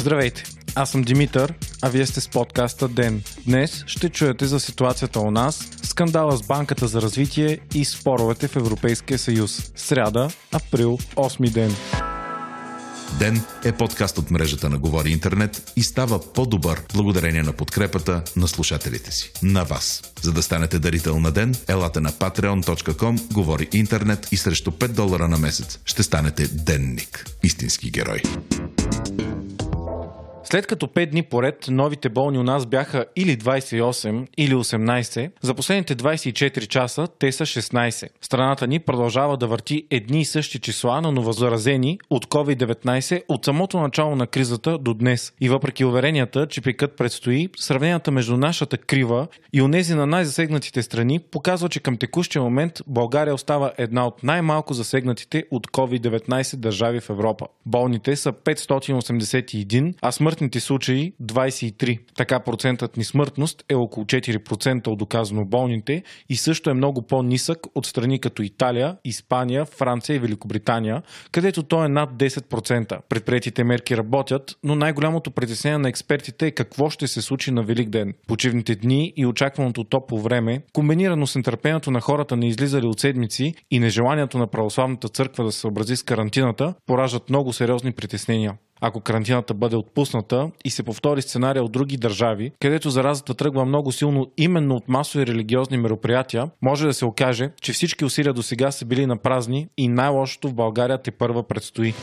Здравейте, аз съм Димитър, а вие сте с подкаста ДЕН. Днес ще чуете за ситуацията у нас, скандала с Банката за развитие и споровете в Европейския съюз. Сряда, април, 8 ден. Ден е подкаст от мрежата на Говори Интернет и става по-добър благодарение на подкрепата на слушателите си. На вас. За да станете дарител на Ден, елате на patreon.com, Говори Интернет и срещу 5 долара на месец ще станете денник. Истински герой. След като 5 дни поред новите болни у нас бяха или 28, или 18, за последните 24 часа те са 16. Страната ни продължава да върти едни и същи числа на новозаразени от COVID-19 от самото начало на кризата до днес. И въпреки уверенията, че пикът предстои, сравненията между нашата крива и онези на най-засегнатите страни показва, че към текущия момент България остава една от най-малко засегнатите от COVID-19 държави в Европа. Болните са 581, а смърт смъртните случаи 23. Така процентът ни смъртност е около 4% от доказано болните и също е много по-нисък от страни като Италия, Испания, Франция и Великобритания, където той е над 10%. Предприятите мерки работят, но най-голямото притеснение на експертите е какво ще се случи на Велик ден. Почивните дни и очакваното топло време, комбинирано с нетърпението на хората не излизали от седмици и нежеланието на православната църква да се съобрази с карантината, пораждат много сериозни притеснения ако карантината бъде отпусната и се повтори сценария от други държави, където заразата тръгва много силно именно от масови религиозни мероприятия, може да се окаже, че всички усилия до сега са били на празни и най-лошото в България те първа предстои.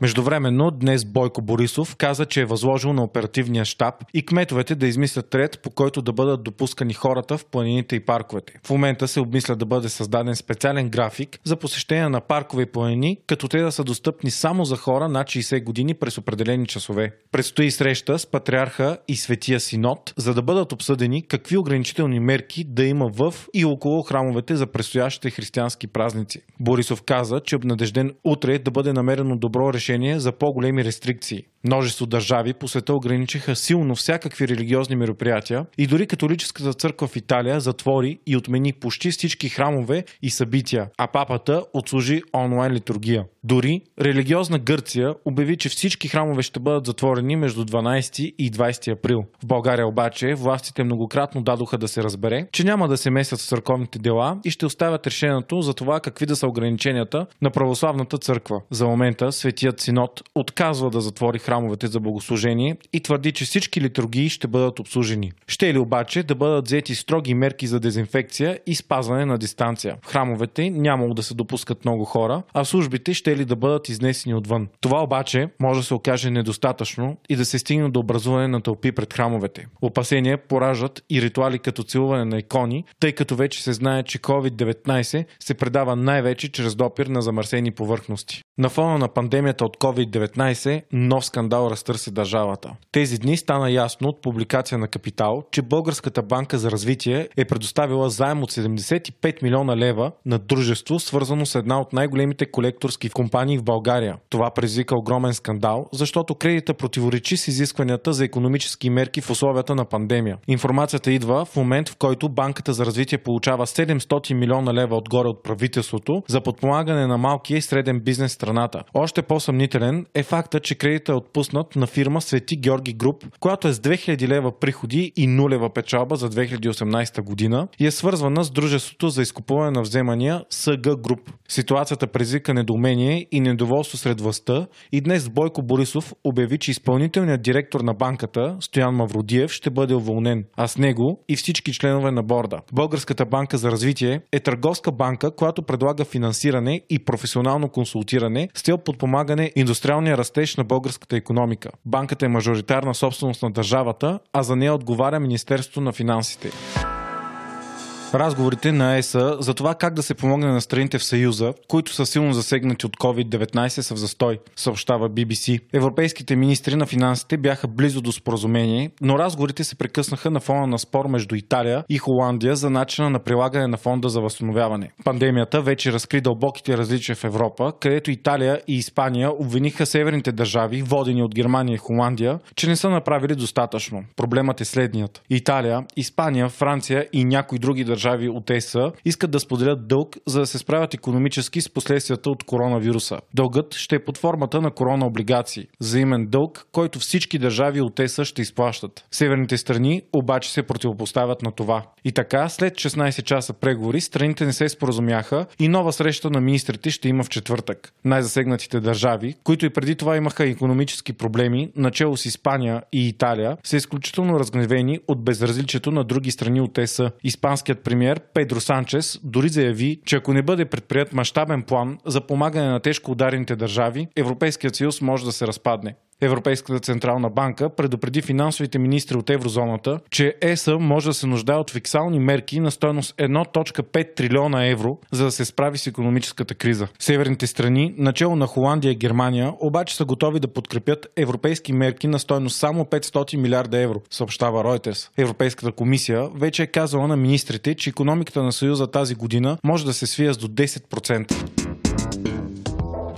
Междувременно, днес Бойко Борисов каза, че е възложил на оперативния щаб и кметовете да измислят ред, по който да бъдат допускани хората в планините и парковете. В момента се обмисля да бъде създаден специален график за посещение на паркове и планини, като те да са достъпни само за хора над 60 години през определени часове. Предстои среща с патриарха и светия синод, за да бъдат обсъдени какви ограничителни мерки да има в и около храмовете за предстоящите християнски празници. Борисов каза, че обнадежден утре да бъде намерено добро решение решение за по-големи рестрикции. Множество държави по света ограничиха силно всякакви религиозни мероприятия и дори католическата църква в Италия затвори и отмени почти всички храмове и събития, а папата отслужи онлайн литургия. Дори религиозна Гърция обяви, че всички храмове ще бъдат затворени между 12 и 20 април. В България обаче властите многократно дадоха да се разбере, че няма да се месят в църковните дела и ще оставят решението за това какви да са ограниченията на православната църква. За момента Светият Синод отказва да затвори храмовете за богослужение и твърди, че всички литургии ще бъдат обслужени. Ще ли обаче да бъдат взети строги мерки за дезинфекция и спазване на дистанция? В храмовете нямало да се допускат много хора, а службите ще ли да бъдат изнесени отвън. Това обаче може да се окаже недостатъчно и да се стигне до образуване на тълпи пред храмовете. Опасения поражат и ритуали като целуване на икони, тъй като вече се знае, че COVID-19 се предава най-вече чрез допир на замърсени повърхности. На фона на пандемията от COVID-19, нов скандал разтърси държавата. Тези дни стана ясно от публикация на Капитал, че Българската банка за развитие е предоставила заем от 75 милиона лева на дружество, свързано с една от най-големите колекторски компании в България. Това предизвика огромен скандал, защото кредита противоречи с изискванията за економически мерки в условията на пандемия. Информацията идва в момент, в който Банката за развитие получава 700 милиона лева отгоре от правителството за подпомагане на малкия и среден бизнес страната. Още по-съмнителен е факта, че кредитът е отпуснат на фирма Свети Георги Груп, която е с 2000 лева приходи и нулева печалба за 2018 година и е свързвана с дружеството за изкупуване на вземания СГ Груп. Ситуацията предизвика недоумение и недоволство сред властта и днес Бойко Борисов обяви, че изпълнителният директор на банката, Стоян Мавродиев, ще бъде уволнен, а с него и всички членове на борда. Българската банка за развитие е търговска банка, която предлага финансиране и професионално консултиране с цел подпомагане индустриалния растеж на българската економика. Банката е мажоритарна собственост на държавата, а за нея отговаря Министерството на финансите разговорите на ЕСА за това как да се помогне на страните в Съюза, които са силно засегнати от COVID-19 са в застой, съобщава BBC. Европейските министри на финансите бяха близо до споразумение, но разговорите се прекъснаха на фона на спор между Италия и Холандия за начина на прилагане на фонда за възстановяване. Пандемията вече разкри дълбоките различия в Европа, където Италия и Испания обвиниха северните държави, водени от Германия и Холандия, че не са направили достатъчно. Проблемът е следният. Италия, Испания, Франция и някои други държави държави от ЕС искат да споделят дълг, за да се справят економически с последствията от коронавируса. Дългът ще е под формата на корона облигации, взаимен дълг, който всички държави от ЕС ще изплащат. Северните страни обаче се противопоставят на това. И така, след 16 часа преговори, страните не се споразумяха и нова среща на министрите ще има в четвъртък. Най-засегнатите държави, които и преди това имаха економически проблеми, начало с Испания и Италия, са изключително разгневени от безразличието на други страни от ЕС. Испанският премьер Педро Санчес дори заяви, че ако не бъде предприят мащабен план за помагане на тежко ударените държави, Европейският съюз може да се разпадне. Европейската централна банка предупреди финансовите министри от еврозоната, че ЕСА може да се нуждае от фиксални мерки на стоеност 1.5 трилиона евро, за да се справи с економическата криза. Северните страни, начало на Холандия и Германия, обаче са готови да подкрепят европейски мерки на стоеност само 500 милиарда евро, съобщава Reuters. Европейската комисия вече е казала на министрите, че економиката на Съюза тази година може да се свие с до 10%.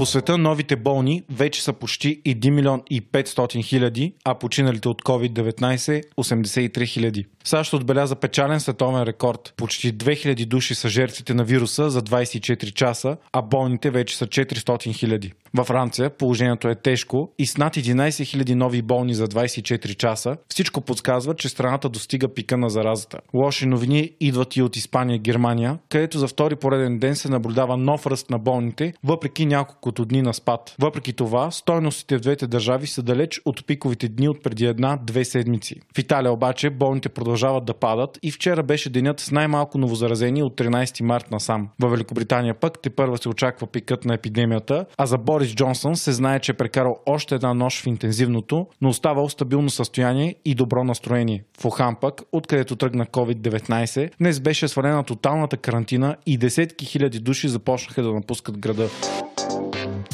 По света новите болни вече са почти 1 милион и 500 хиляди, а починалите от COVID-19 83 хиляди. САЩ отбеляза печален световен рекорд. Почти 2000 души са жертвите на вируса за 24 часа, а болните вече са 400 хиляди. Във Франция положението е тежко и с над 11 000 нови болни за 24 часа всичко подсказва, че страната достига пика на заразата. Лоши новини идват и от Испания и Германия, където за втори пореден ден се наблюдава нов ръст на болните, въпреки няколкото дни на спад. Въпреки това, стойностите в двете държави са далеч от пиковите дни от преди една-две седмици. В Италия обаче болните продължават да падат и вчера беше денят с най-малко новозаразени от 13 март насам. Във Великобритания пък те първа се очаква пикът на епидемията, а за Борис Джонсън се знае, че е прекарал още една нощ в интензивното, но оставал стабилно състояние и добро настроение. В Ухан пък, откъдето тръгна COVID-19, днес беше свалена тоталната карантина и десетки хиляди души започнаха да напускат града.